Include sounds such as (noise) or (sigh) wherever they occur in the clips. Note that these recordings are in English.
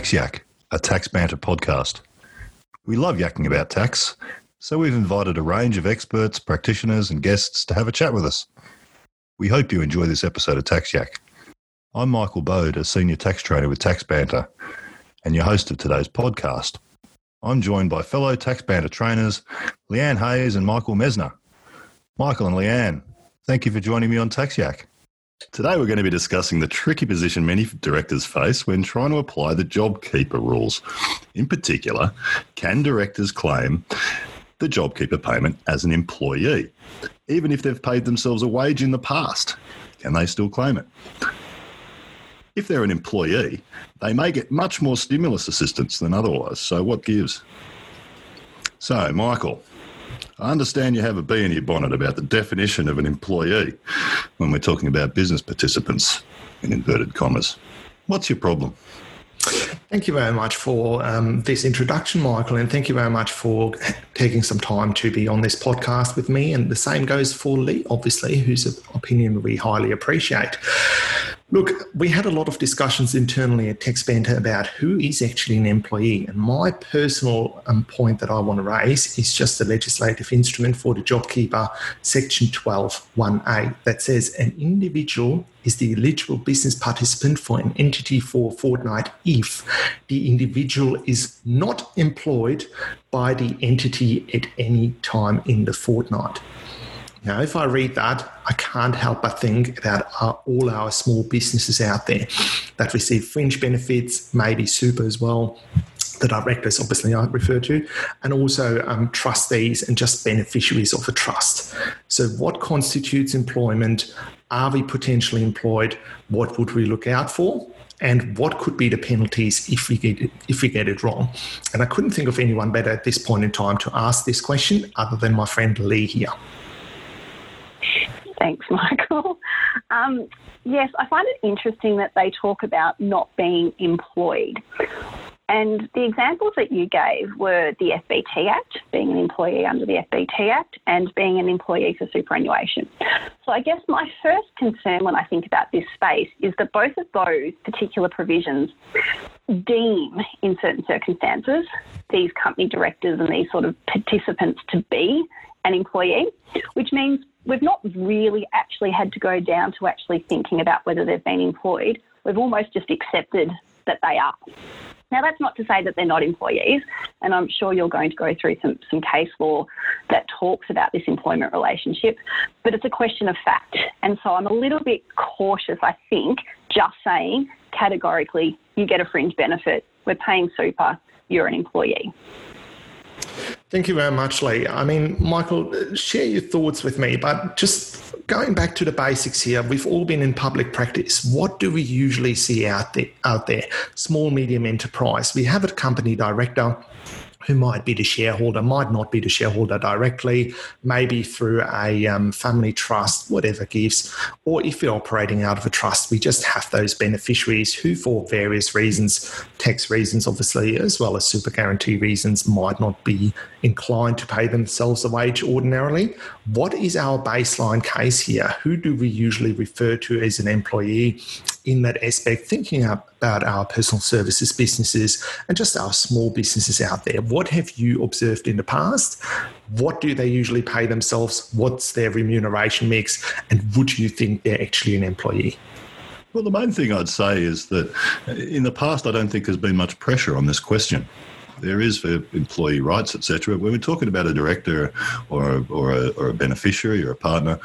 Tax Yak, a tax banter podcast. We love yakking about tax, so we've invited a range of experts, practitioners, and guests to have a chat with us. We hope you enjoy this episode of Tax Yak. I'm Michael Bode, a senior tax trainer with Tax Banter, and your host of today's podcast. I'm joined by fellow Tax Banter trainers Leanne Hayes and Michael Mesner. Michael and Leanne, thank you for joining me on Tax Yak. Today, we're going to be discussing the tricky position many directors face when trying to apply the JobKeeper rules. In particular, can directors claim the JobKeeper payment as an employee, even if they've paid themselves a wage in the past? Can they still claim it? If they're an employee, they may get much more stimulus assistance than otherwise. So, what gives? So, Michael, I understand you have a bee in your bonnet about the definition of an employee when we're talking about business participants in inverted commas. What's your problem? Thank you very much for um, this introduction, Michael, and thank you very much for taking some time to be on this podcast with me. And the same goes for Lee, obviously, whose opinion we highly appreciate. Look, we had a lot of discussions internally at TaxBanter about who is actually an employee. And my personal um, point that I want to raise is just the legislative instrument for the JobKeeper, Section 12.1a, that says an individual is the eligible business participant for an entity for a fortnight if the individual is not employed by the entity at any time in the fortnight. Now, if I read that, I can't help but think about all our small businesses out there that receive fringe benefits, maybe super as well. The directors, obviously, I refer to, and also um, trustees and just beneficiaries of a trust. So, what constitutes employment? Are we potentially employed? What would we look out for? and what could be the penalties if we get it, if we get it wrong? And I couldn't think of anyone better at this point in time to ask this question other than my friend Lee here. Thanks, Michael. Um, yes, I find it interesting that they talk about not being employed. And the examples that you gave were the FBT Act, being an employee under the FBT Act, and being an employee for superannuation. So I guess my first concern when I think about this space is that both of those particular provisions deem, in certain circumstances, these company directors and these sort of participants to be an employee, which means we've not really actually had to go down to actually thinking about whether they've been employed. We've almost just accepted that they are. Now, that's not to say that they're not employees, and I'm sure you're going to go through some, some case law that talks about this employment relationship, but it's a question of fact. And so I'm a little bit cautious, I think, just saying categorically, you get a fringe benefit, we're paying super, you're an employee. Thank you very much, Lee. I mean, Michael, share your thoughts with me, but just going back to the basics here, we've all been in public practice. What do we usually see out there? Out there, small medium enterprise. We have a company director who might be the shareholder, might not be the shareholder directly, maybe through a um, family trust, whatever gives. Or if you're operating out of a trust, we just have those beneficiaries who, for various reasons, tax reasons obviously, as well as super guarantee reasons, might not be inclined to pay themselves a wage ordinarily. What is our baseline case here? Who do we usually refer to as an employee in that aspect, thinking about our personal services businesses and just our small businesses out there? What have you observed in the past? What do they usually pay themselves? What's their remuneration mix? And would you think they're actually an employee? Well, the main thing I'd say is that in the past, I don't think there's been much pressure on this question there is for employee rights, etc. When we're talking about a director or a, or, a, or a beneficiary or a partner,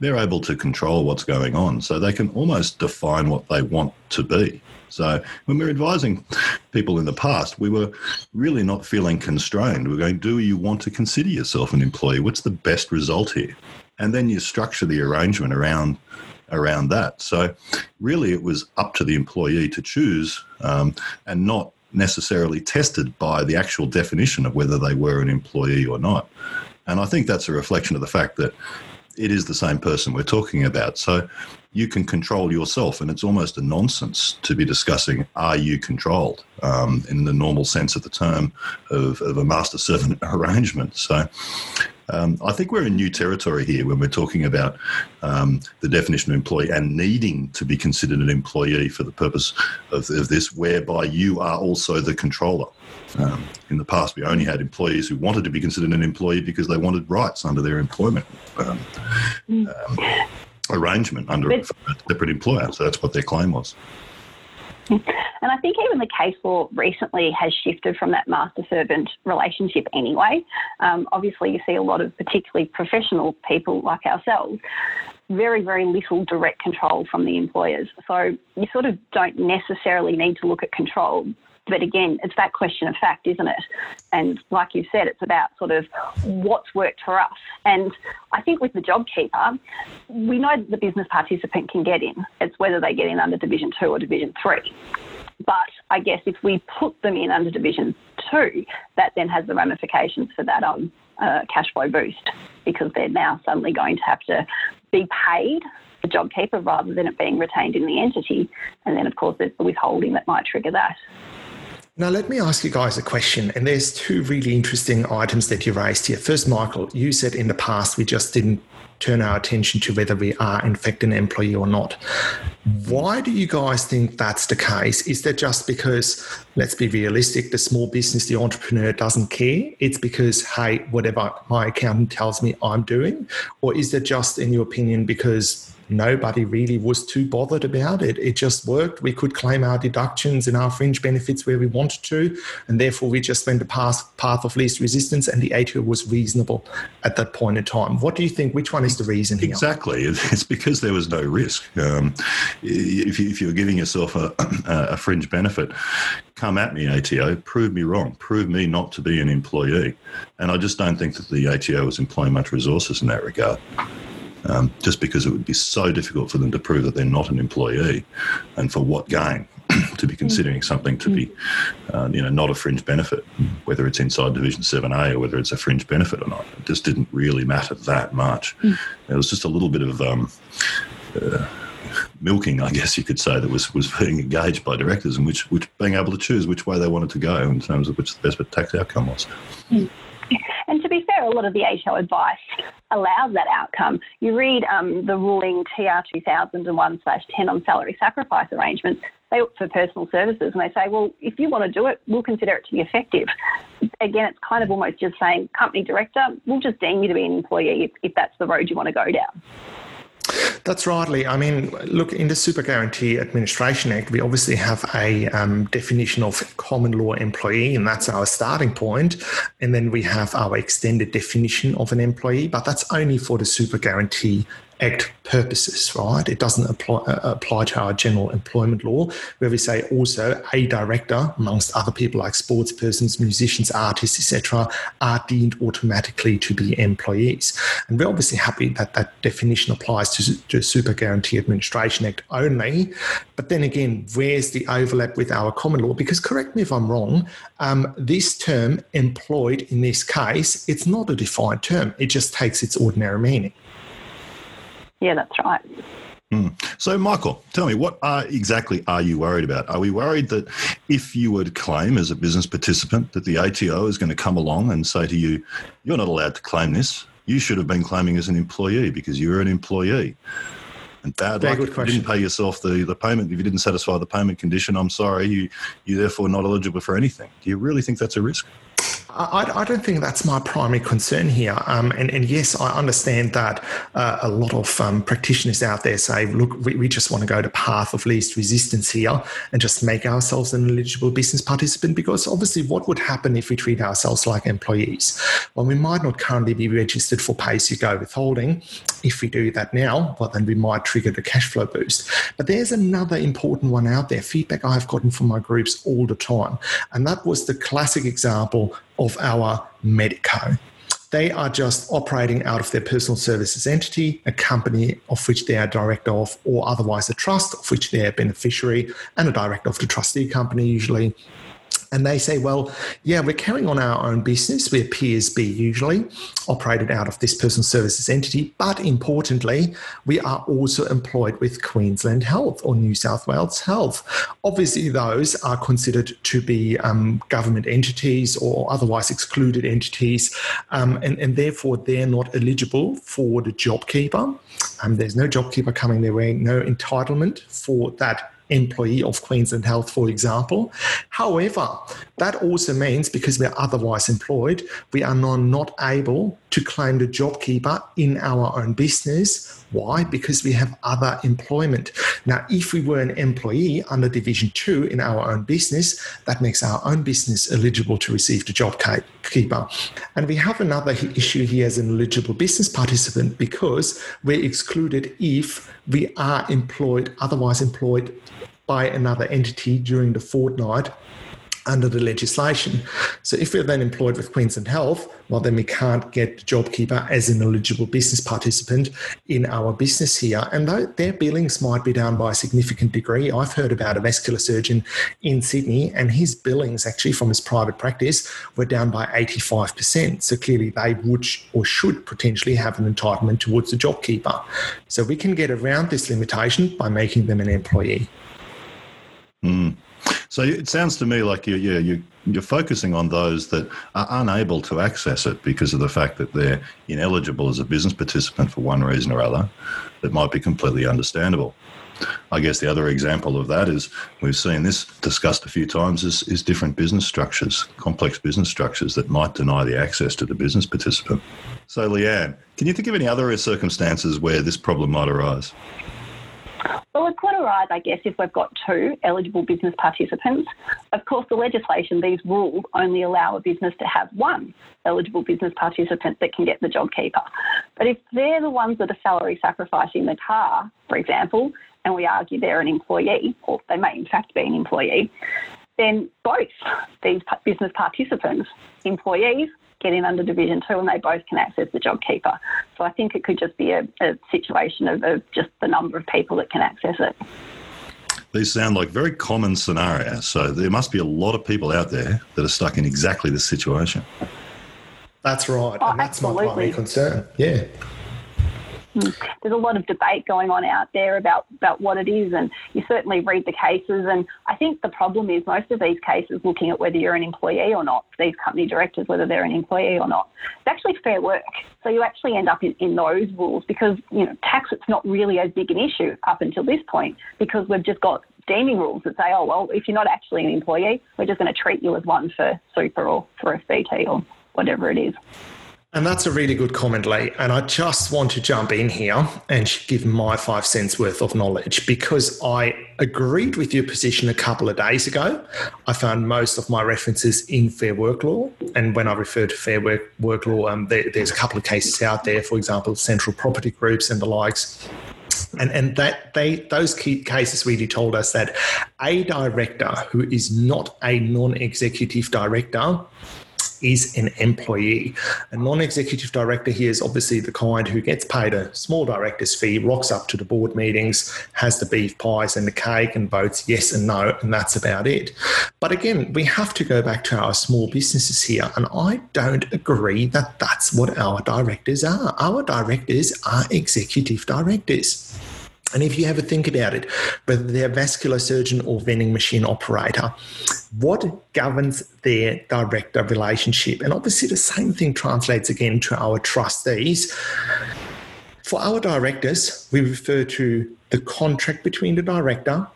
they're able to control what's going on, so they can almost define what they want to be. So when we are advising people in the past, we were really not feeling constrained. We we're going, do you want to consider yourself an employee? What's the best result here? And then you structure the arrangement around around that. So really, it was up to the employee to choose, um, and not necessarily tested by the actual definition of whether they were an employee or not. And I think that's a reflection of the fact that it is the same person we're talking about. So you can control yourself, and it's almost a nonsense to be discussing are you controlled um, in the normal sense of the term of, of a master servant (laughs) arrangement. So Um, I think we're in new territory here when we're talking about um, the definition of employee and needing to be considered an employee for the purpose of, of this, whereby you are also the controller. Um, in the past, we only had employees who wanted to be considered an employee because they wanted rights under their employment um, um, arrangement under a separate employer. So that's what their claim was. (laughs) And I think even the case law recently has shifted from that master servant relationship anyway. Um, obviously, you see a lot of particularly professional people like ourselves, very, very little direct control from the employers. So you sort of don't necessarily need to look at control but again, it's that question of fact, isn't it? And like you've said, it's about sort of what's worked for us. And I think with the JobKeeper, we know that the business participant can get in. It's whether they get in under Division 2 or Division 3. But I guess if we put them in under Division 2, that then has the ramifications for that um, uh, cash flow boost because they're now suddenly going to have to be paid the JobKeeper rather than it being retained in the entity. And then, of course, there's the withholding that might trigger that. Now, let me ask you guys a question. And there's two really interesting items that you raised here. First, Michael, you said in the past we just didn't turn our attention to whether we are in fact an employee or not. Why do you guys think that's the case? Is that just because, let's be realistic, the small business, the entrepreneur doesn't care? It's because, hey, whatever my accountant tells me I'm doing? Or is that just, in your opinion, because nobody really was too bothered about it. It just worked. We could claim our deductions and our fringe benefits where we wanted to, and therefore we just went the path, path of least resistance, and the ATO was reasonable at that point in time. What do you think? Which one is the reason here? Exactly. It's because there was no risk. Um, if, you, if you're giving yourself a, a fringe benefit, come at me, ATO, prove me wrong, prove me not to be an employee. And I just don't think that the ATO was employing much resources in that regard um, just because it would be so difficult for them to prove that they're not an employee, and for what gain (clears throat) to be considering something to be, uh, you know, not a fringe benefit, whether it's inside Division Seven A or whether it's a fringe benefit or not. It just didn't really matter that much. Mm. It was just a little bit of. Um, uh, milking, I guess you could say, that was, was being engaged by directors and which, which being able to choose which way they wanted to go in terms of which the best tax outcome was. Mm. (laughs) And to be fair, a lot of the ATO advice allows that outcome. You read um, the ruling TR 2001 10 on salary sacrifice arrangements, they look for personal services and they say, well, if you want to do it, we'll consider it to be effective. Again, it's kind of almost just saying, company director, we'll just deem you to be an employee if, if that's the road you want to go down. That's rightly. I mean, look, in the Super Guarantee Administration Act, we obviously have a um, definition of common law employee, and that's our starting point. And then we have our extended definition of an employee, but that's only for the Super Guarantee Act purposes, right? It doesn't apply, uh, apply to our general employment law, where we say also a director, amongst other people like sports persons, musicians, artists, etc., are deemed automatically to be employees. And we're obviously happy that that definition applies to, Super Guarantee Administration Act only. But then again, where's the overlap with our common law? Because correct me if I'm wrong, um, this term employed in this case, it's not a defined term. It just takes its ordinary meaning. Yeah, that's right. Mm. So, Michael, tell me, what are, exactly are you worried about? Are we worried that if you would claim as a business participant that the ATO is going to come along and say to you, you're not allowed to claim this, you should have been claiming as an employee because you're an employee? And bad Very luck, if you didn't pay yourself the, the payment, if you didn't satisfy the payment condition, I'm sorry, you, you're therefore not eligible for anything. Do you really think that's a risk? I, I, don't think that's my primary concern here. Um, and, and, yes, I understand that uh, a lot of um, practitioners out there say, look, we, we, just want to go the path of least resistance here and just make ourselves an eligible business participant because obviously, what would happen if we treat ourselves like employees? Well, we might not currently be registered for pay as you go withholding. If we do that now, well, then we might trigger the cash flow boost. But there's another important one out there feedback I've gotten from my groups all the time. And that was the classic example of our Medico. They are just operating out of their personal services entity, a company of which they are director of, or otherwise a trust of which they are beneficiary, and a director of the trustee company usually. And they say, well, yeah, we're carrying on our own business. We're PSB usually, operated out of this personal services entity. But importantly, we are also employed with Queensland Health or New South Wales Health. Obviously, those are considered to be um, government entities or otherwise excluded entities, um, and, and therefore they're not eligible for the JobKeeper. Um, there's no JobKeeper coming their way, no entitlement for that employee of Queensland Health, for example. However, that also means because we're otherwise employed, we are not able to claim the JobKeeper in our own business. Why? Because we have other employment. Now, if we were an employee under Division 2 in our own business, that makes our own business eligible to receive the JobKeeper. And we have another issue here as an eligible business participant because we're excluded if we are employed, otherwise employed by another entity during the fortnight under the legislation. So if we're then employed with Queensland Health, well, then we can't get JobKeeper as an eligible business participant in our business here. And though their billings might be down by a significant degree. I've heard about a vascular surgeon in Sydney, and his billings actually from his private practice were down by 85%. So clearly they would or should potentially have an entitlement towards the JobKeeper. So we can get around this limitation by making them an employee. Mm. So it sounds to me like you're, yeah, you're, you're focusing on those that are unable to access it because of the fact that they're ineligible as a business participant for one reason or other. That might be completely understandable. I guess the other example of that is we've seen this discussed a few times is, is different business structures, complex business structures that might deny the access to the business participant. So, Leanne, can you think of any other circumstances where this problem might arise? Well, it could arise, I guess, if we've got two eligible business participants. Of course, the legislation, these rules only allow a business to have one eligible business participant that can get the JobKeeper. But if they're the ones that are salary sacrificing the car, for example, and we argue they're an employee, or they may in fact be an employee, then both these business participants, employees get in under Division 2 and they both can access the JobKeeper. So I think it could just be a, a situation of, of just the number of people that can access it. These sound like very common scenarios. So there must be a lot of people out there that are stuck in exactly this situation. That's right. Oh, and that's absolutely. my primary concern. Yeah. Mm. there's a lot of debate going on out there about, about what it is, and you certainly read the cases. And I think the problem is most of these cases looking at whether you're an employee or not, these company directors, whether they're an employee or not. It's actually fair work. So you actually end up in, in those rules because, you know, tax, it's not really as big an issue up until this point because we've just got deeming rules that say, oh, well, if you're not actually an employee, we're just going to treat you as one for super or for a FBT or whatever it is. And that's a really good comment, Lee. And I just want to jump in here and give my five cents worth of knowledge because I agreed with your position a couple of days ago. I found most of my references in Fair Work Law. And when I refer to Fair Work, work Law, um, there, there's a couple of cases out there, for example, central property groups and the likes. And, and that they those key cases really told us that a director who is not a non-executive director is an employee. A non executive director here is obviously the kind who gets paid a small director's fee, rocks up to the board meetings, has the beef pies and the cake, and votes yes and no, and that's about it. But again, we have to go back to our small businesses here, and I don't agree that that's what our directors are. Our directors are executive directors. And if you ever think about it, whether they're a vascular surgeon or vending machine operator, what governs their director relationship? And obviously, the same thing translates again to our trustees. For our directors, we refer to the contract between the director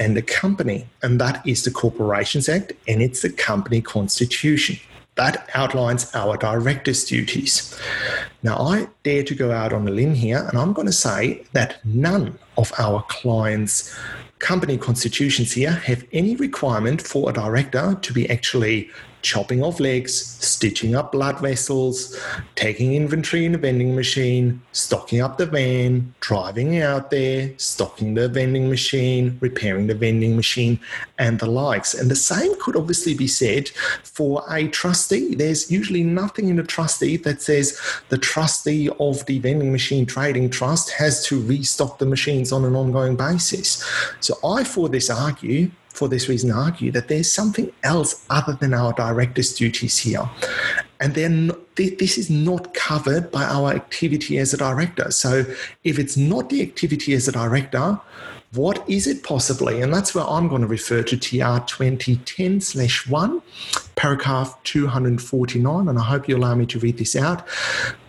and the company, and that is the Corporations Act and it's the company constitution. That outlines our director's duties. Now, I dare to go out on a limb here, and I'm going to say that none of our clients' company constitutions here have any requirement for a director to be actually chopping off legs, stitching up blood vessels, taking inventory in a vending machine, stocking up the van, driving out there, stocking the vending machine, repairing the vending machine, and the likes. And the same could obviously be said for a trustee. There's usually nothing in a trustee that says the trustee of the vending machine trading trust has to restock the machines on an ongoing basis. So I, for this, argue for this reason, argue that there's something else other than our director's duties here. And then this is not covered by our activity as a director. So if it's not the activity as a director, what is it possibly? And that's where I'm going to refer to TR 2010 slash 1, paragraph 249. And I hope you allow me to read this out.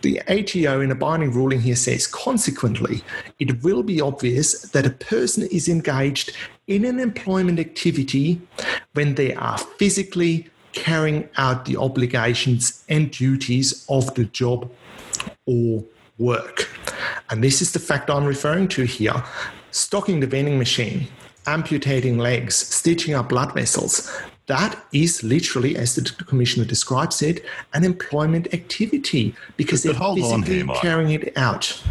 The ATO in a binding ruling here says, consequently, it will be obvious that a person is engaged in an employment activity when they are physically carrying out the obligations and duties of the job or work. And this is the fact I'm referring to here stocking the vending machine, amputating legs, stitching up blood vessels. That is literally, as the commissioner describes it, an employment activity because they're physically here, carrying it out.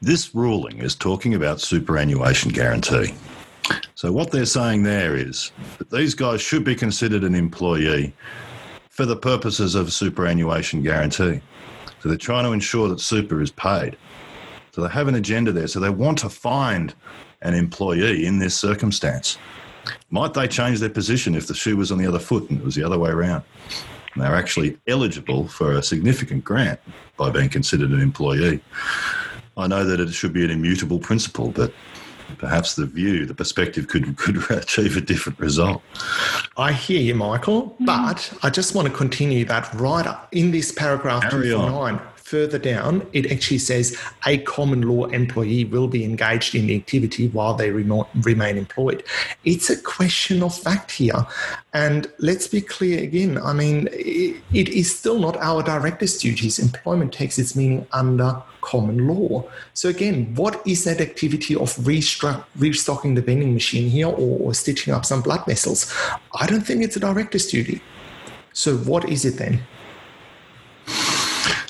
This ruling is talking about superannuation guarantee. So, what they're saying there is that these guys should be considered an employee for the purposes of superannuation guarantee. So, they're trying to ensure that super is paid. So they have an agenda there. So they want to find an employee in this circumstance. Might they change their position if the shoe was on the other foot and it was the other way around? And they're actually eligible for a significant grant by being considered an employee. I know that it should be an immutable principle, but perhaps the view, the perspective could could (laughs) achieve a different result. I hear you, Michael, hmm. but I just want to continue that right up in this paragraph Carry 249 further down, it actually says a common law employee will be engaged in the activity while they remain employed. It's a question of fact here. And let's be clear again I mean, it is still not our director's duties. Employment takes its meaning under common law. So, again, what is that activity of restocking the vending machine here or, or stitching up some blood vessels? I don't think it's a director's duty. So, what is it then?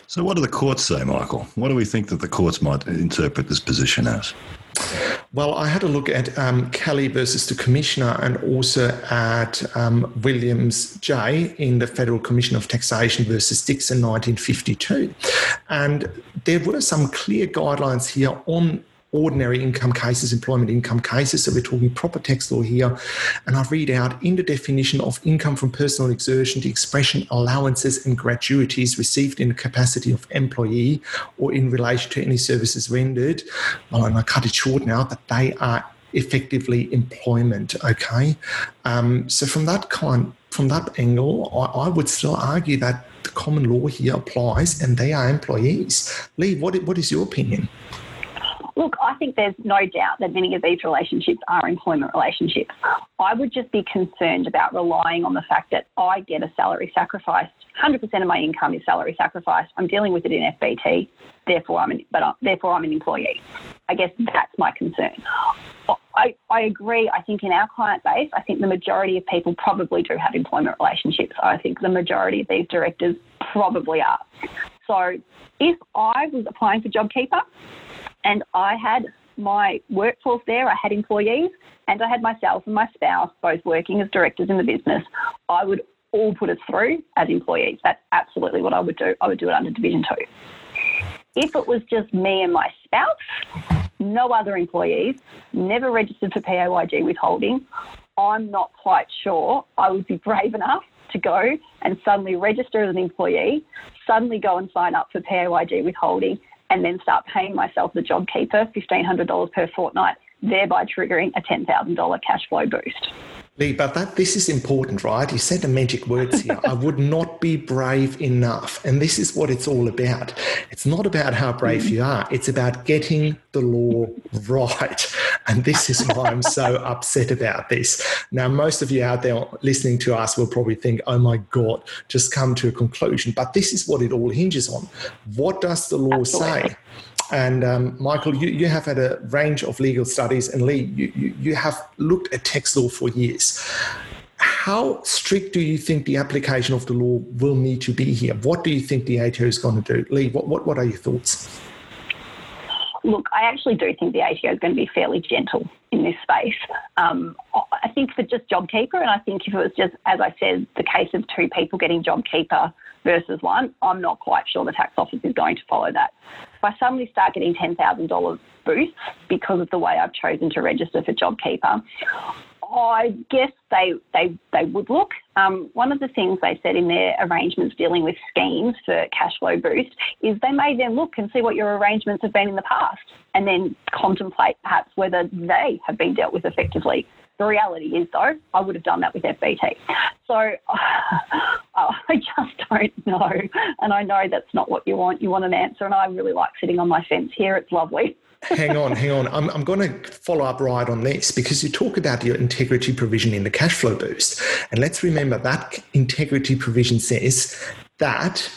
So, what do the courts say, Michael? What do we think that the courts might interpret this position as? Well, I had a look at um, Kelly versus the Commissioner and also at um, Williams J in the Federal Commissioner of Taxation versus Dixon 1952. And there were some clear guidelines here on ordinary income cases, employment income cases. So we're talking proper tax law here. And I read out in the definition of income from personal exertion, the expression allowances and gratuities received in the capacity of employee or in relation to any services rendered. Well, and I cut it short now, but they are effectively employment. Okay. Um, so from that kind, from that angle, I, I would still argue that the common law here applies and they are employees. Lee, what, what is your opinion? Look, I think there's no doubt that many of these relationships are employment relationships. I would just be concerned about relying on the fact that I get a salary sacrifice. 100% of my income is salary sacrifice. I'm dealing with it in FBT, therefore I'm an, but I, therefore I'm an employee. I guess that's my concern. I, I agree. I think in our client base, I think the majority of people probably do have employment relationships. I think the majority of these directors probably are. So if I was applying for JobKeeper and I had my workforce there, I had employees, and I had myself and my spouse both working as directors in the business. I would all put us through as employees. That's absolutely what I would do. I would do it under Division 2. If it was just me and my spouse, no other employees, never registered for PAYG withholding, I'm not quite sure I would be brave enough to go and suddenly register as an employee, suddenly go and sign up for PAYG withholding, and then start paying myself the JobKeeper $1,500 per fortnight, thereby triggering a $10,000 cash flow boost. Lee, but that this is important, right? You said the magic words here. I would not be brave enough. And this is what it's all about. It's not about how brave you are, it's about getting the law right. And this is why I'm so upset about this. Now, most of you out there listening to us will probably think, oh my God, just come to a conclusion. But this is what it all hinges on. What does the law Absolutely. say? And um, Michael, you, you have had a range of legal studies, and Lee, you, you, you have looked at tax law for years. How strict do you think the application of the law will need to be here? What do you think the ATO is going to do? Lee, what, what, what are your thoughts? Look, I actually do think the ATO is going to be fairly gentle in this space. Um, I think for just JobKeeper, and I think if it was just, as I said, the case of two people getting JobKeeper versus one, I'm not quite sure the tax office is going to follow that. I suddenly start getting $10,000 boosts because of the way I've chosen to register for JobKeeper, I guess they they they would look. Um, one of the things they said in their arrangements dealing with schemes for cash flow boost is they may then look and see what your arrangements have been in the past, and then contemplate perhaps whether they have been dealt with effectively. The reality is, though, I would have done that with FBT. So (sighs) I just don't know, and I know that's not what you want. You want an answer, and I really like sitting on my fence here. It's lovely hang on, hang on. I'm, I'm going to follow up right on this because you talk about your integrity provision in the cash flow boost. And let's remember that integrity provision says that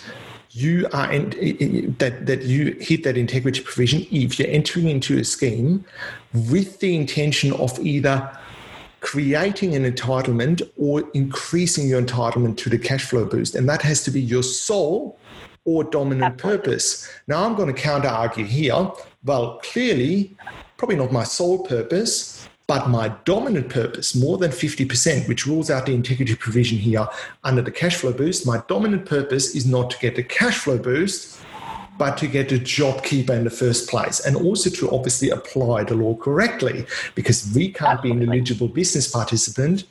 you are in, that that you hit that integrity provision if you're entering into a scheme with the intention of either creating an entitlement or increasing your entitlement to the cash flow boost and that has to be your sole or dominant Absolutely. purpose. Now, I'm going to counter argue here. Well, clearly, probably not my sole purpose, but my dominant purpose, more than 50%, which rules out the integrity provision here under the cash flow boost. My dominant purpose is not to get the cash flow boost, but to get a JobKeeper in the first place and also to obviously apply the law correctly because we can't Absolutely. be an eligible business participant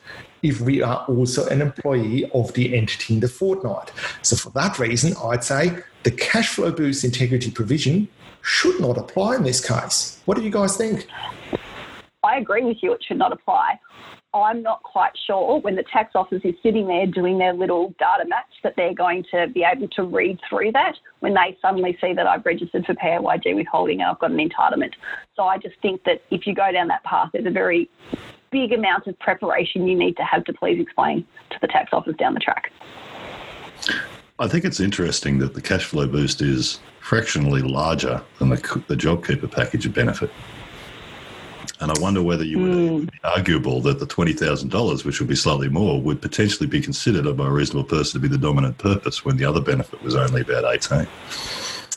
if we are also an employee of the entity in the fortnight. So, for that reason, I'd say the cash flow boost integrity provision should not apply in this case. What do you guys think? I agree with you, it should not apply. I'm not quite sure when the tax office is sitting there doing their little data match that they're going to be able to read through that when they suddenly see that I've registered for PAYG withholding and I've got an entitlement. So I just think that if you go down that path, there's a very big amount of preparation you need to have to please explain to the tax office down the track. I think it's interesting that the cash flow boost is fractionally larger than the, the JobKeeper package of benefit. And I wonder whether you would mm. be arguable that the $20,000, which would be slightly more, would potentially be considered by a reasonable person to be the dominant purpose when the other benefit was only about 18.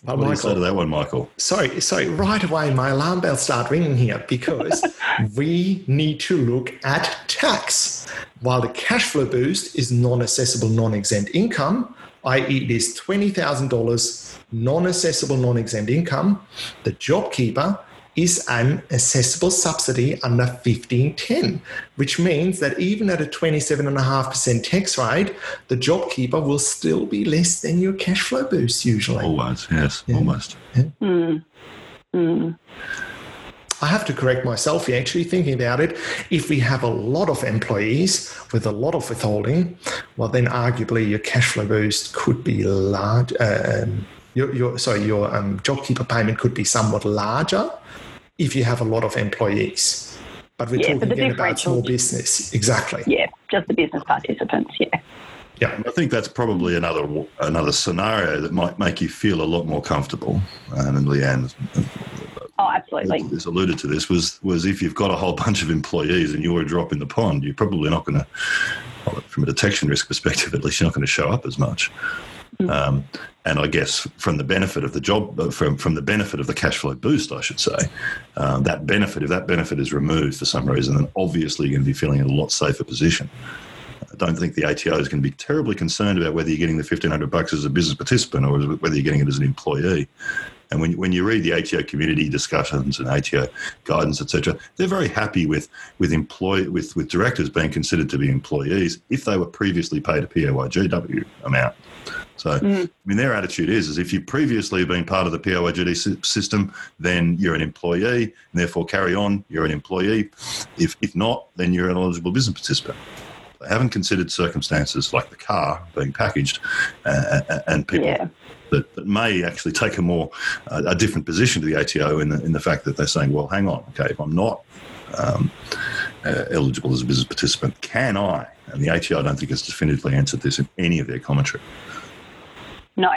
But what Michael, do you say to that one, Michael? Sorry, sorry. Right away, my alarm bells start ringing here because (laughs) we need to look at tax. While the cash flow boost is non-assessable, non-exempt income, i.e., it is twenty thousand dollars non-assessable, non-exempt income. The JobKeeper is an assessable subsidy under 1510, which means that even at a 27.5% tax rate, the JobKeeper will still be less than your cash flow boost usually. Always, yes, yeah. almost. Yeah. Mm. Mm. I have to correct myself here, actually, thinking about it. If we have a lot of employees with a lot of withholding, well, then arguably your cash flow boost could be large. Uh, um, your, your, sorry, your um, JobKeeper payment could be somewhat larger if you have a lot of employees. But we're yeah, talking again about small business. Exactly. Yeah, just the business participants. Yeah. Yeah, I think that's probably another another scenario that might make you feel a lot more comfortable. Um, and Leanne, oh, absolutely, has alluded to this was was if you've got a whole (laughs) bunch of employees and you're a drop in the pond, you're probably not going to, from a detection risk perspective, at least you're not going to show up as much. Mm. Um, and I guess from the benefit of the job, uh, from from the benefit of the cash flow boost, I should say, um, that benefit, if that benefit is removed for some reason, then obviously you're going to be feeling in a lot safer position. I don't think the ATO is going to be terribly concerned about whether you're getting the 1500 bucks as a business participant or whether you're getting it as an employee. And when, when you read the ATO community discussions and ATO guidance, etc., they're very happy with with employ with, with directors being considered to be employees if they were previously paid a PAYGW amount. So, mm. I mean, their attitude is, is if you've previously been part of the PAYGD system, then you're an employee, and therefore carry on, you're an employee. If, if not, then you're an eligible business participant. They haven't considered circumstances like the car being packaged uh, uh and people yeah. That, that, may actually take a more uh, a different position to the ATO in the, in the fact that they're saying, well, hang on, okay, if I'm not um, uh, eligible as a business participant, can I? And the ATO, I don't think has definitively answered this in any of their commentary. No.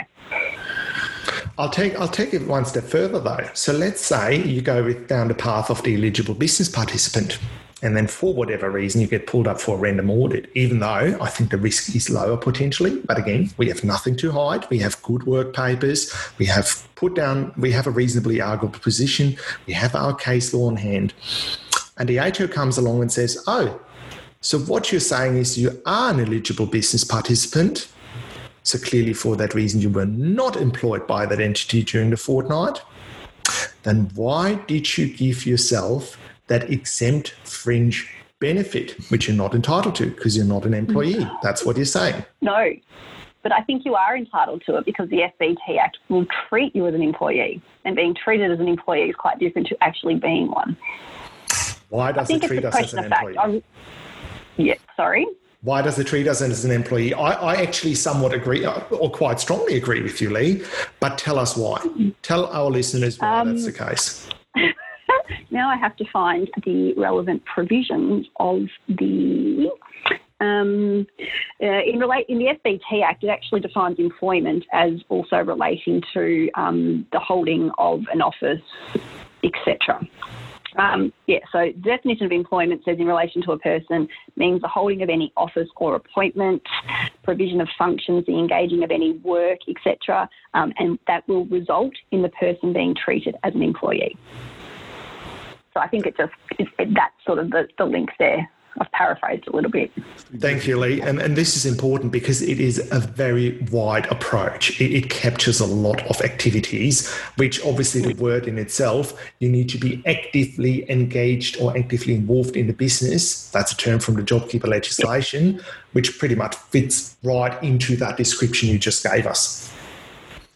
I'll take I'll take it one step further though. So let's say you go with, down the path of the eligible business participant, and then for whatever reason you get pulled up for a random audit. Even though I think the risk is lower potentially, but again we have nothing to hide. We have good work papers. We have put down. We have a reasonably arguable position. We have our case law on hand, and the ATO comes along and says, "Oh, so what you're saying is you are an eligible business participant." So clearly, for that reason, you were not employed by that entity during the fortnight. Then why did you give yourself that exempt fringe benefit, which you're not entitled to because you're not an employee. That's what you're saying. No, but I think you are entitled to it because the FBT Act will treat you as an employee, and being treated as an employee is quite different to actually being one. Why does it treat us as an employee? I'm, yeah, sorry. Why does it treat us as an employee? I, I, actually somewhat agree, uh, or quite strongly agree with you, Lee. But tell us why. Tell our listeners why um, that's the case. (laughs) now I have to find the relevant provisions of the. Um, uh, in, relate, in the FBT Act, it actually defines employment as also relating to um, the holding of an office, etc. Um, yeah, so definition of employment says in relation to a person means the holding of any office or appointment, provision of functions, the engaging of any work, etc., um, and that will result in the person being treated as an employee. So I think it just it, it, that's sort of the, the link there. I've paraphrased a little bit. Thank you, Lee. And, and this is important because it is a very wide approach. It, it, captures a lot of activities, which obviously the word in itself, you need to be actively engaged or actively involved in the business. That's a term from the JobKeeper legislation, which pretty much fits right into that description you just gave us.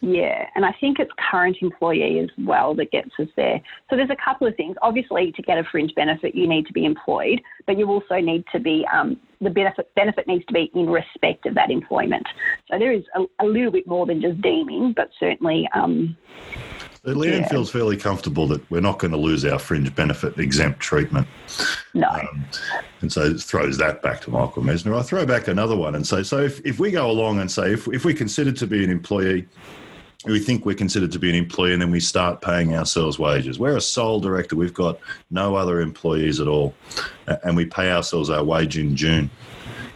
Yeah, and I think it's current employee as well that gets us there. So there's a couple of things. Obviously, to get a fringe benefit, you need to be employed, but you also need to be um, the benefit benefit needs to be in respect of that employment. So there is a, a little bit more than just deeming, but certainly. Um, Leanne yeah. feels fairly comfortable that we're not going to lose our fringe benefit exempt treatment. No. Um, and so it throws that back to Michael Mesner. I throw back another one and say, so if, if we go along and say, if, if we consider to be an employee, we think we're considered to be an employee and then we start paying ourselves wages. We're a sole director, we've got no other employees at all, and we pay ourselves our wage in June.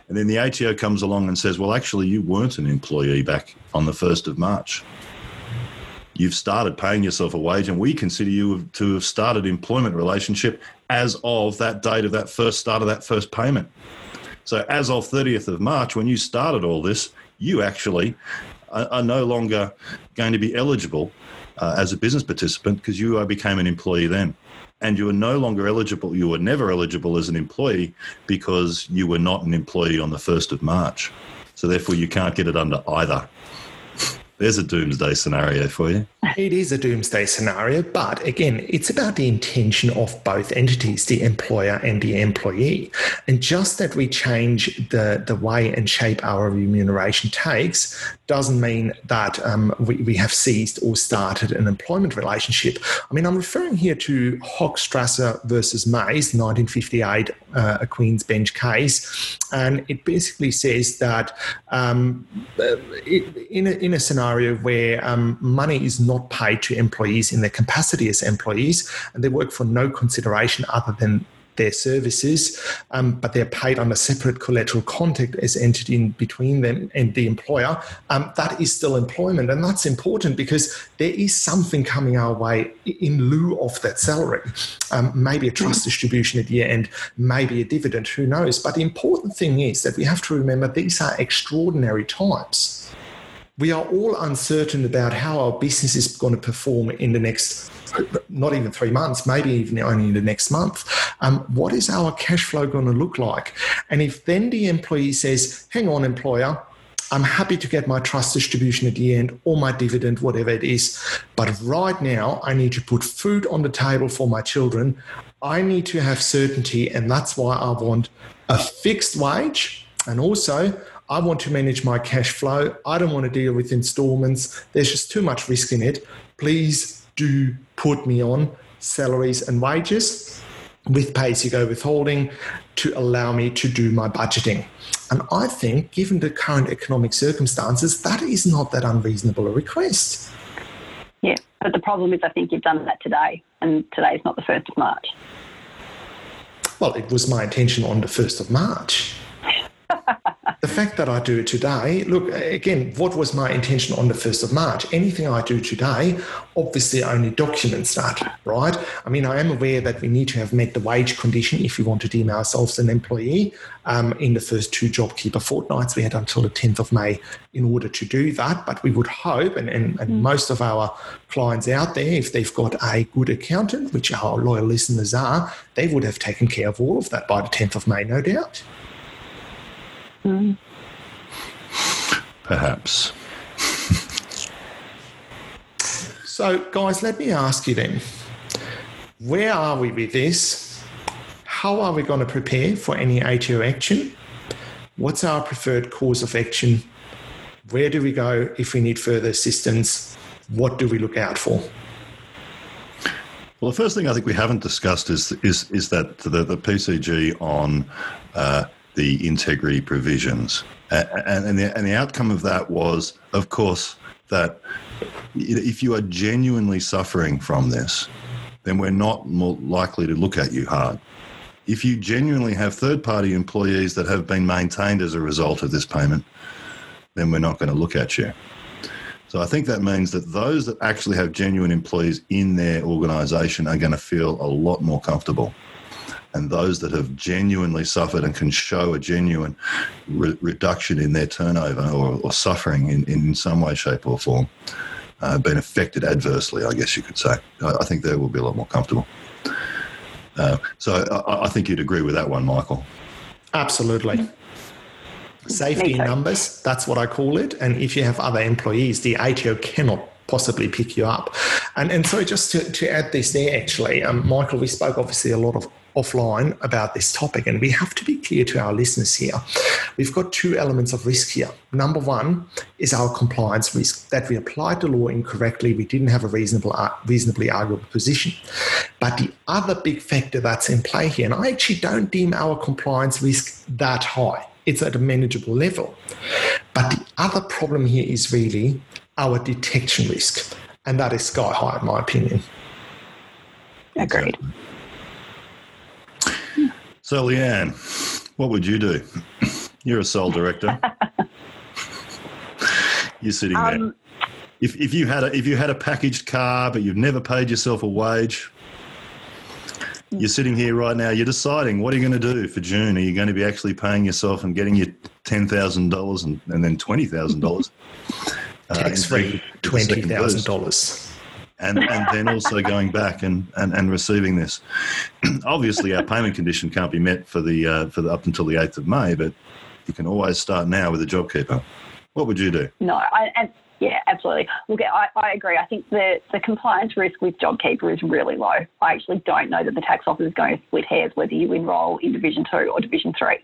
And then the ATO comes along and says, Well, actually, you weren't an employee back on the 1st of March. You've started paying yourself a wage, and we consider you to have started employment relationship as of that date of that first start of that first payment. So, as of 30th of March, when you started all this, you actually are, are no longer going to be eligible uh, as a business participant because you became an employee then. And you are no longer eligible, you were never eligible as an employee because you were not an employee on the 1st of March. So therefore, you can't get it under either. There's a doomsday scenario for you. It is a doomsday scenario, but again, it's about the intention of both entities, the employer and the employee. And just that we change the, the way and shape our remuneration takes doesn't mean that um, we, we have ceased or started an employment relationship. I mean, I'm referring here to Hochstrasser versus Mayes, 1958, uh, a Queen's Bench case. And it basically says that um, it, in, a, in a scenario where um, money is not paid to employees in their capacity as employees, and they work for no consideration other than their services, um, but they're paid on a separate collateral contact as entered in between them and the employer, um, that is still employment. And that's important because there is something coming our way in lieu of that salary. Um, maybe a trust distribution at the end, maybe a dividend, who knows. But the important thing is that we have to remember these are extraordinary times we are all uncertain about how our business is going to perform in the next not even three months, maybe even only in the next month. Um, what is our cash flow going to look like? And if then the employee says, hang on, employer, I'm happy to get my trust distribution at the end or my dividend, whatever it is. But right now, I need to put food on the table for my children. I need to have certainty. And that's why I want a fixed wage. And also, I want to manage my cash flow. I don't want to deal with installments. There's just too much risk in it. Please do put me on salaries and wages with pay as you go withholding to allow me to do my budgeting. And I think, given the current economic circumstances, that is not that unreasonable a request. Yeah, but the problem is, I think you've done that today, and today is not the 1st of March. Well, it was my intention on the 1st of March. (laughs) the fact that I do it today, look, again, what was my intention on the 1st of March? Anything I do today obviously only documents that, right? I mean, I am aware that we need to have met the wage condition if we want to deem ourselves an employee. Um, in the first two JobKeeper fortnights, we had until the 10th of May in order to do that. But we would hope, and, and, and mm. most of our clients out there, if they've got a good accountant, which our loyal listeners are, they would have taken care of all of that by the 10th of May, no doubt. Mm. Perhaps. (laughs) so, guys, let me ask you then where are we with this? How are we going to prepare for any ATO action? What's our preferred course of action? Where do we go if we need further assistance? What do we look out for? Well, the first thing I think we haven't discussed is is is that the, the PCG on uh, the integrity provisions. And, and, the, and the outcome of that was, of course, that if you are genuinely suffering from this, then we're not more likely to look at you hard. If you genuinely have third party employees that have been maintained as a result of this payment, then we're not going to look at you. So I think that means that those that actually have genuine employees in their organisation are going to feel a lot more comfortable and those that have genuinely suffered and can show a genuine re- reduction in their turnover or, or suffering in, in some way, shape, or form, uh, been affected adversely, I guess you could say. I, I think they will be a lot more comfortable. Uh, so I, I, think you'd agree with that one, Michael. Absolutely. Safety in numbers, that's what I call it. And if you have other employees, the ATO cannot possibly pick you up. And, and so just to, to add this there, actually, um, Michael, we spoke obviously a lot of offline about this topic. And we have to be clear to our listeners here. We've got two elements of risk here. Number one is our compliance risk that we applied the law incorrectly. We didn't have a reasonable, uh, reasonably arguable position. But the other big factor that's in play here, and I actually don't deem our compliance risk that high. It's at a manageable level. But the other problem here is really our detection risk. And that is sky high, in my opinion. Agreed. So, Leanne, what would you do? You're a sole director. (laughs) You're sitting there. Um, if, if you had a if you had a packaged car but you've never paid yourself a wage, you're sitting here right now. You're deciding what are you going to do for June. Are you going to be actually paying yourself and getting your ten thousand dollars and and then twenty thousand dollars (laughs) tax free twenty thousand dollars and, and then also going back and, and, and receiving this. (clears throat) Obviously, our payment condition can't be met for the uh, for the, up until the eighth of May, but you can always start now with a JobKeeper. What would you do? No, I, and yeah, absolutely. Look, I, I agree. I think the, the compliance risk with JobKeeper is really low. I actually don't know that the tax office is going to split hairs whether you enrol in Division 2 or Division 3.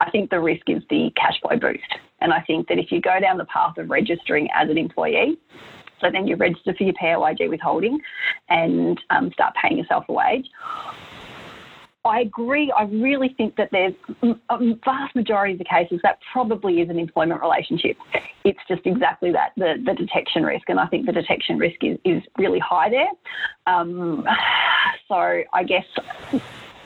I think the risk is the cash flow boost. And I think that if you go down the path of registering as an employee, so then you register for your PAYG withholding and um, start paying yourself a wage. I agree. I really think that there's a vast majority of the cases that probably is an employment relationship. It's just exactly that, the, the detection risk. And I think the detection risk is, is really high there. Um, so I guess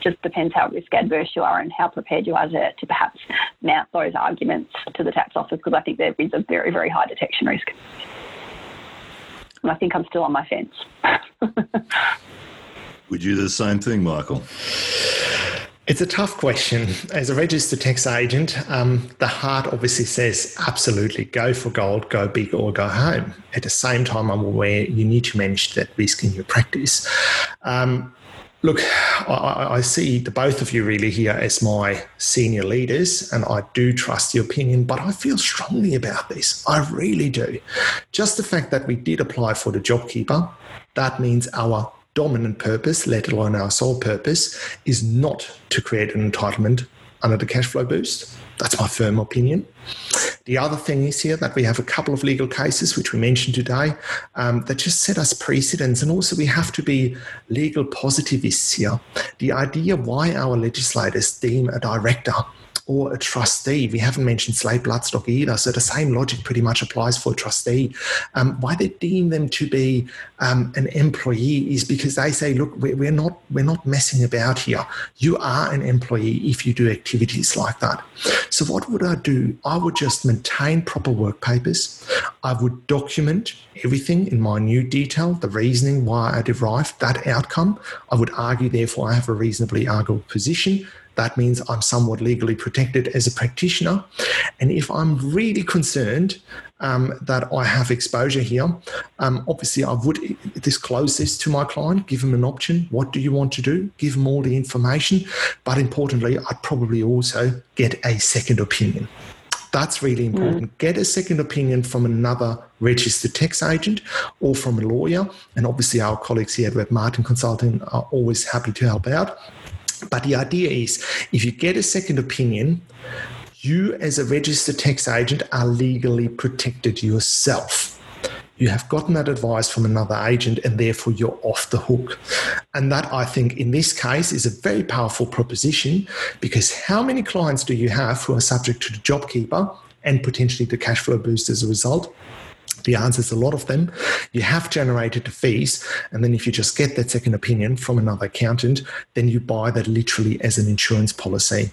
just depends how risk adverse you are and how prepared you are to, to perhaps mount those arguments to the tax office because I think there is a very, very high detection risk and I think I'm still on my fence. (laughs) Would you do the same thing, Michael? It's a tough question. As a registered tax agent, um, the heart obviously says absolutely go for gold, go big, or go home. At the same time, I'm aware you need to manage that risk in your practice. Um, Look, I, I, see the both of you really here as my senior leaders, and I do trust your opinion, but I feel strongly about this. I really do. Just the fact that we did apply for the JobKeeper, that means our dominant purpose, let alone our sole purpose, is not to create an entitlement under the cash flow boost. That's my firm opinion. The other thing is here that we have a couple of legal cases, which we mentioned today, um, that just set us precedents. And also, we have to be legal positivists here. The idea why our legislators deem a director or a trustee. We haven't mentioned slave bloodstock either. So the same logic pretty much applies for a trustee. Um, why they deem them to be um, an employee is because they say, look, we're not we're not messing about here. You are an employee if you do activities like that. So what would I do? I would just maintain proper work papers. I would document everything in minute detail, the reasoning why I derived that outcome. I would argue, therefore, I have a reasonably arguable position that means I'm somewhat legally protected as a practitioner. And if I'm really concerned um, that I have exposure here, um, obviously I would disclose this to my client, give them an option. What do you want to do? Give them all the information. But importantly, I'd probably also get a second opinion. That's really important. Mm. Get a second opinion from another registered tax agent or from a lawyer. And obviously, our colleagues here at Webb Martin Consulting are always happy to help out. But the idea is if you get a second opinion, you as a registered tax agent are legally protected yourself. You have gotten that advice from another agent and therefore you're off the hook. And that, I think, in this case is a very powerful proposition because how many clients do you have who are subject to the JobKeeper and potentially the cash flow boost as a result? The answer is a lot of them. You have generated the fees, and then if you just get that second opinion from another accountant, then you buy that literally as an insurance policy.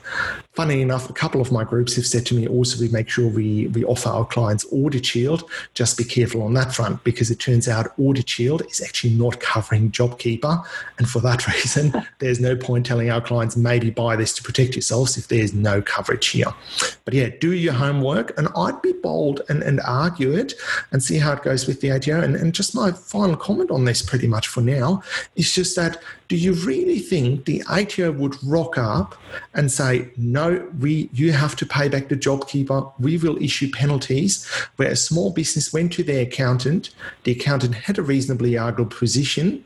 Funny enough, a couple of my groups have said to me also we make sure we, we offer our clients Audit Shield. Just be careful on that front because it turns out Audit Shield is actually not covering JobKeeper. And for that (laughs) reason, there's no point telling our clients maybe buy this to protect yourselves if there's no coverage here. But yeah, do your homework. And I'd be bold and, and argue it and see how it goes with the ATO. And, and just my final comment on this, pretty much for now, is just that do you really think the ATO would rock up and say, no, we you have to pay back the JobKeeper, we will issue penalties, where a small business went to their accountant, the accountant had a reasonably arguable position,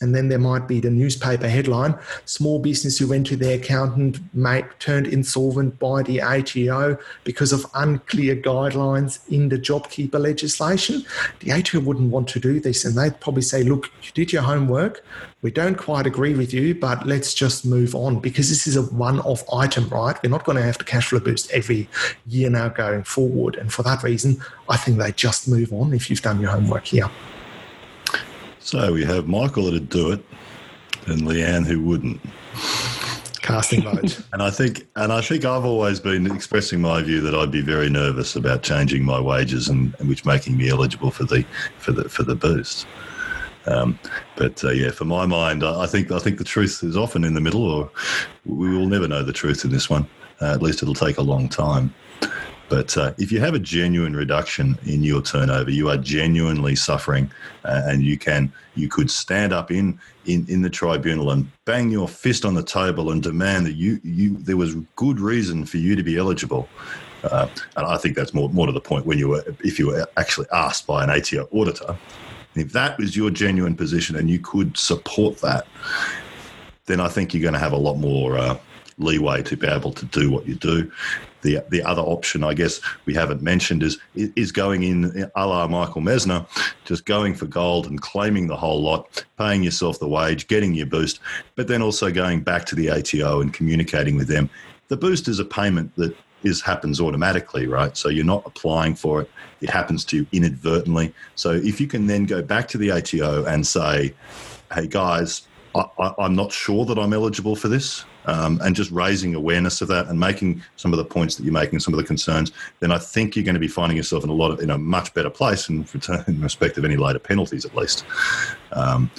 and then there might be the newspaper headline small business who went to their accountant mate turned insolvent by the ATO because of unclear guidelines in the JobKeeper legislation. The ATO wouldn't want to do this and they'd probably say, look, you did your homework. We don't quite agree with you, but let's just move on because this is a one off item, right? We're not going to have the cash flow boost every year now going forward. And for that reason, I think they just move on if you've done your homework here. So we have Michael that'd do it, and Leanne who wouldn't. Casting vote. (laughs) and I think, and I think I've always been expressing my view that I'd be very nervous about changing my wages, and, and which making me eligible for the for the for the boost. Um, but uh, yeah, for my mind, I think I think the truth is often in the middle, or we will never know the truth in this one. Uh, at least it'll take a long time. But uh, if you have a genuine reduction in your turnover, you are genuinely suffering, uh, and you can you could stand up in, in in the tribunal and bang your fist on the table and demand that you you there was good reason for you to be eligible. Uh, and I think that's more more to the point when you were if you were actually asked by an ATO auditor, if that was your genuine position and you could support that, then I think you're going to have a lot more uh, leeway to be able to do what you do. The, the other option, I guess, we haven't mentioned is is going in a la Michael Mesner, just going for gold and claiming the whole lot, paying yourself the wage, getting your boost, but then also going back to the ATO and communicating with them. The boost is a payment that is happens automatically, right? So you're not applying for it; it happens to you inadvertently. So if you can then go back to the ATO and say, "Hey guys, I, am not sure that I'm eligible for this um, and just raising awareness of that and making some of the points that you're making, some of the concerns, then I think you're going to be finding yourself in a lot of in a much better place in, (laughs) in respect of any later penalties, at least, um,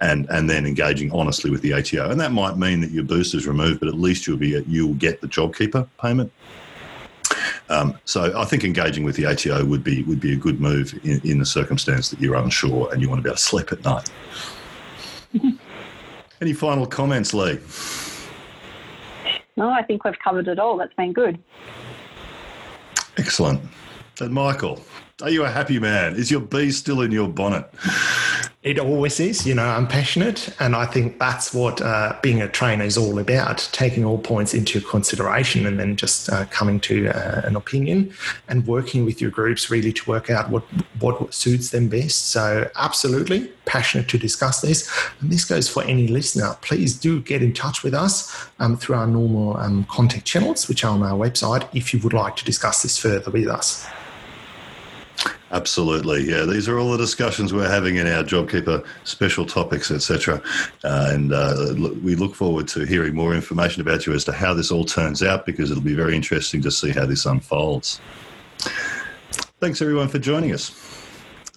and and then engaging honestly with the ATO, and that might mean that your boost is removed, but at least you'll be you'll get the JobKeeper payment. Um, so I think engaging with the ATO would be would be a good move in, in the circumstance that you're unsure and you want to be able to (laughs) sleep at night. Any final comments, Lee? No, I think we've covered it all. That's been good. Excellent. And Michael, are you a happy man? Is your bee still in your bonnet? It always is. You know, I'm passionate, and I think that's what uh, being a trainer is all about taking all points into consideration and then just uh, coming to uh, an opinion and working with your groups really to work out what, what suits them best. So, absolutely passionate to discuss this. And this goes for any listener. Please do get in touch with us um, through our normal um, contact channels, which are on our website, if you would like to discuss this further with us. Absolutely, yeah. These are all the discussions we're having in our JobKeeper special topics, etc. Uh, and uh, we look forward to hearing more information about you as to how this all turns out, because it'll be very interesting to see how this unfolds. Thanks, everyone, for joining us.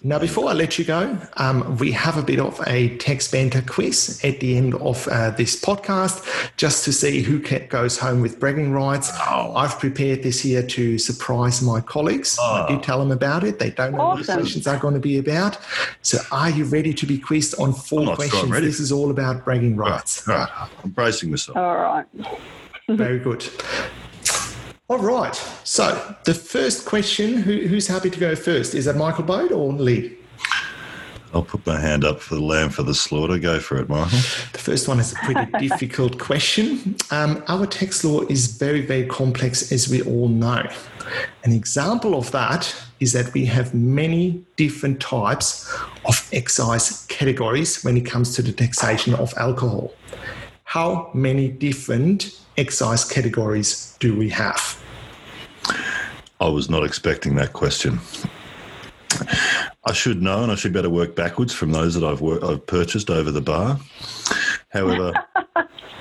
Now, before I let you go, um, we have a bit of a Tax Banter quiz at the end of uh, this podcast just to see who goes home with bragging rights. Oh. I've prepared this here to surprise my colleagues. Oh. I did tell them about it. They don't know awesome. what the questions are going to be about. So, are you ready to be quizzed on four questions? Sure this is all about bragging rights. All right. All right. I'm bracing myself. All right. Very good. All right. So the first question, who, who's happy to go first? Is that Michael Bode or Lee? I'll put my hand up for the lamb for the slaughter. Go for it, Michael. The first one is a pretty (laughs) difficult question. Um, our tax law is very, very complex, as we all know. An example of that is that we have many different types of excise categories when it comes to the taxation of alcohol. How many different excise categories do we have? I was not expecting that question. I should know, and I should better work backwards from those that I've I've purchased over the bar. However,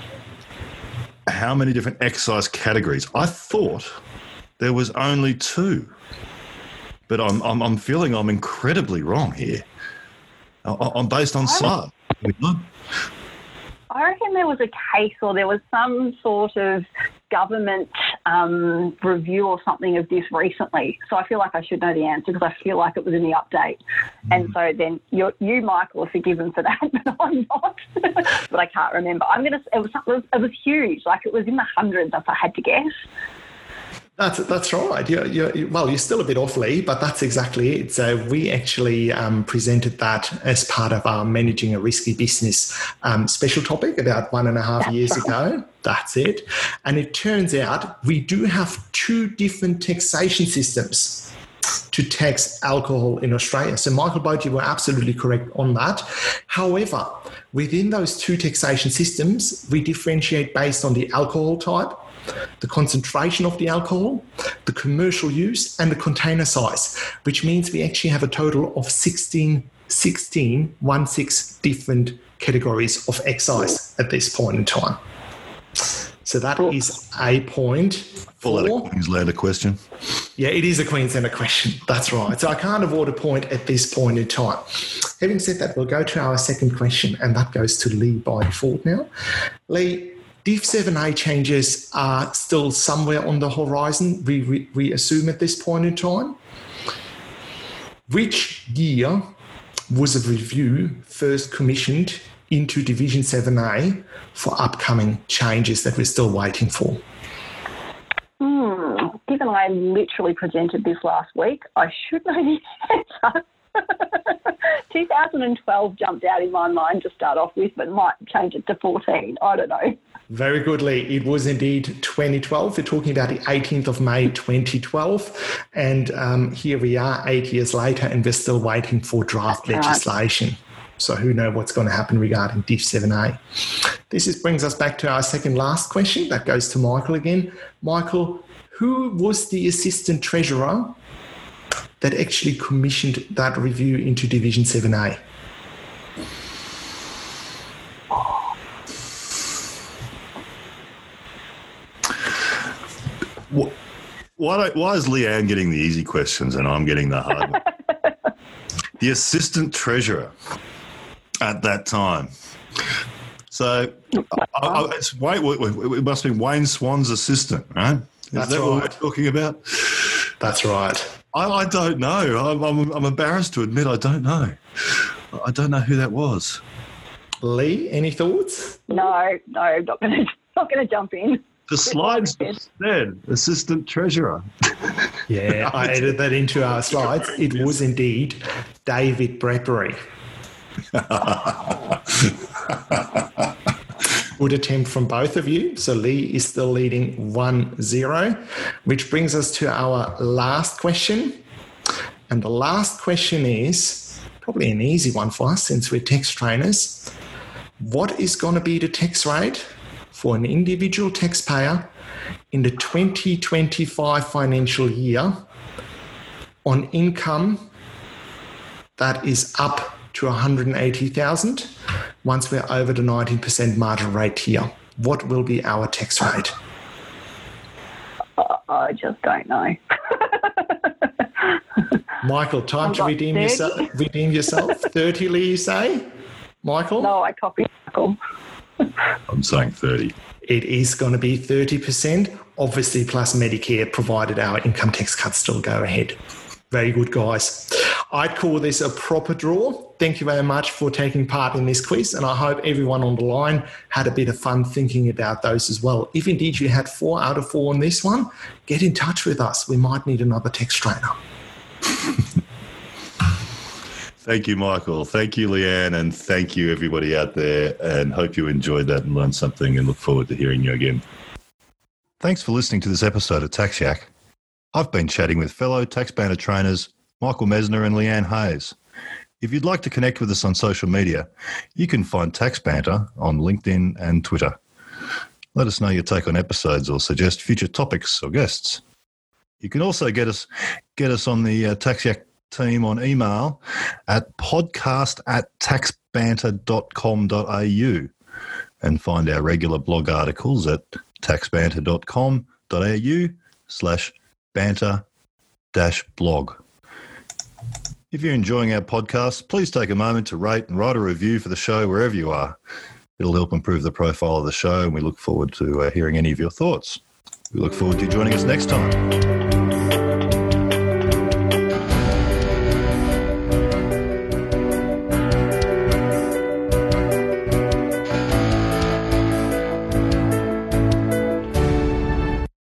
(laughs) how many different excise categories? I thought there was only two, but I'm I'm, I'm feeling I'm incredibly wrong here. I, am based on SAR. I reckon there was a case or there was some sort of government um, review or something of this recently. So I feel like I should know the answer because I feel like it was in the update. Mm. And so then you, you, Michael, are forgiven for that, (laughs) but I'm not. (laughs) but I can't remember. I'm gonna. It was, it was it was huge. Like it was in the hundreds, if I had to guess. That's that's right. You're, you're, well, you're still a bit off, Lee, but that's exactly it. So we actually um, presented that as part of our managing a risky business um, special topic about one and a half that's years right. ago. That's it. And it turns out we do have two different taxation systems to tax alcohol in Australia. So, Michael Boat, you were absolutely correct on that. However, within those two taxation systems, we differentiate based on the alcohol type the concentration of the alcohol, the commercial use, and the container size, which means we actually have a total of 16, 16, one six different categories of excise at this point in time. So that is a point. Full out of Queenslander question. Yeah, it is a Queenslander question. That's right. So I can't award a point at this point in time. Having said that, we'll go to our second question, and that goes to Lee by default now. Lee, Div 7a changes are still somewhere on the horizon, we, we, we assume at this point in time. Which year was a review first commissioned into Division 7a for upcoming changes that we're still waiting for? Hmm. Given I literally presented this last week, I should know the answer. (laughs) 2012 jumped out in my mind to start off with, but might change it to 14. I don't know. Very goodly. It was indeed 2012. We're talking about the 18th of May 2012. And um, here we are eight years later, and we're still waiting for draft That's legislation. Right. So who knows what's going to happen regarding Div 7a. This is, brings us back to our second last question. That goes to Michael again. Michael, who was the assistant treasurer that actually commissioned that review into Division 7a? Why, why is Leanne getting the easy questions and I'm getting the hard one? (laughs) the assistant treasurer at that time. So I, I, it's Wayne, it must be Wayne Swan's assistant, right? Is That's that right. what we're talking about? That's right. I, I don't know. I'm, I'm, I'm embarrassed to admit I don't know. I don't know who that was. Lee, any thoughts? No, no, not going (laughs) to not going to jump in. The slides said assistant treasurer. yeah, (laughs) I added that into our slides. It was indeed David Bradbury. (laughs) Good attempt from both of you. So Lee is still leading 1 0, which brings us to our last question. And the last question is probably an easy one for us since we're tax trainers. What is going to be the tax rate for an individual taxpayer in the 2025 financial year on income that is up to 180,000 once we're over the 19% margin rate here? What will be our tax rate? I just don't know. (laughs) Michael, time to redeem 30. yourself. Redeem yourself. (laughs) 30, you say? Michael? no, I copied Michael. I'm saying 30. It is going to be 30%, obviously, plus Medicare, provided our income tax cuts still go ahead. Very good, guys. I'd call this a proper draw. Thank you very much for taking part in this quiz, and I hope everyone on the line had a bit of fun thinking about those as well. If indeed you had four out of four on this one, get in touch with us. We might need another tax trainer. Thank you, Michael. Thank you, Leanne. And thank you, everybody out there. And hope you enjoyed that and learned something and look forward to hearing you again. Thanks for listening to this episode of Tax Yak. I've been chatting with fellow Tax Banter trainers Michael Mesner and Leanne Hayes. If you'd like to connect with us on social media, you can find Tax Banter on LinkedIn and Twitter. Let us know your take on episodes or suggest future topics or guests. You can also get us get us on the uh, Tax Yak team on email at podcast at taxbanter.com.au and find our regular blog articles at taxbanter.com.au slash banter dash blog. If you're enjoying our podcast, please take a moment to rate and write a review for the show wherever you are. It'll help improve the profile of the show, and we look forward to uh, hearing any of your thoughts. We look forward to you joining us next time.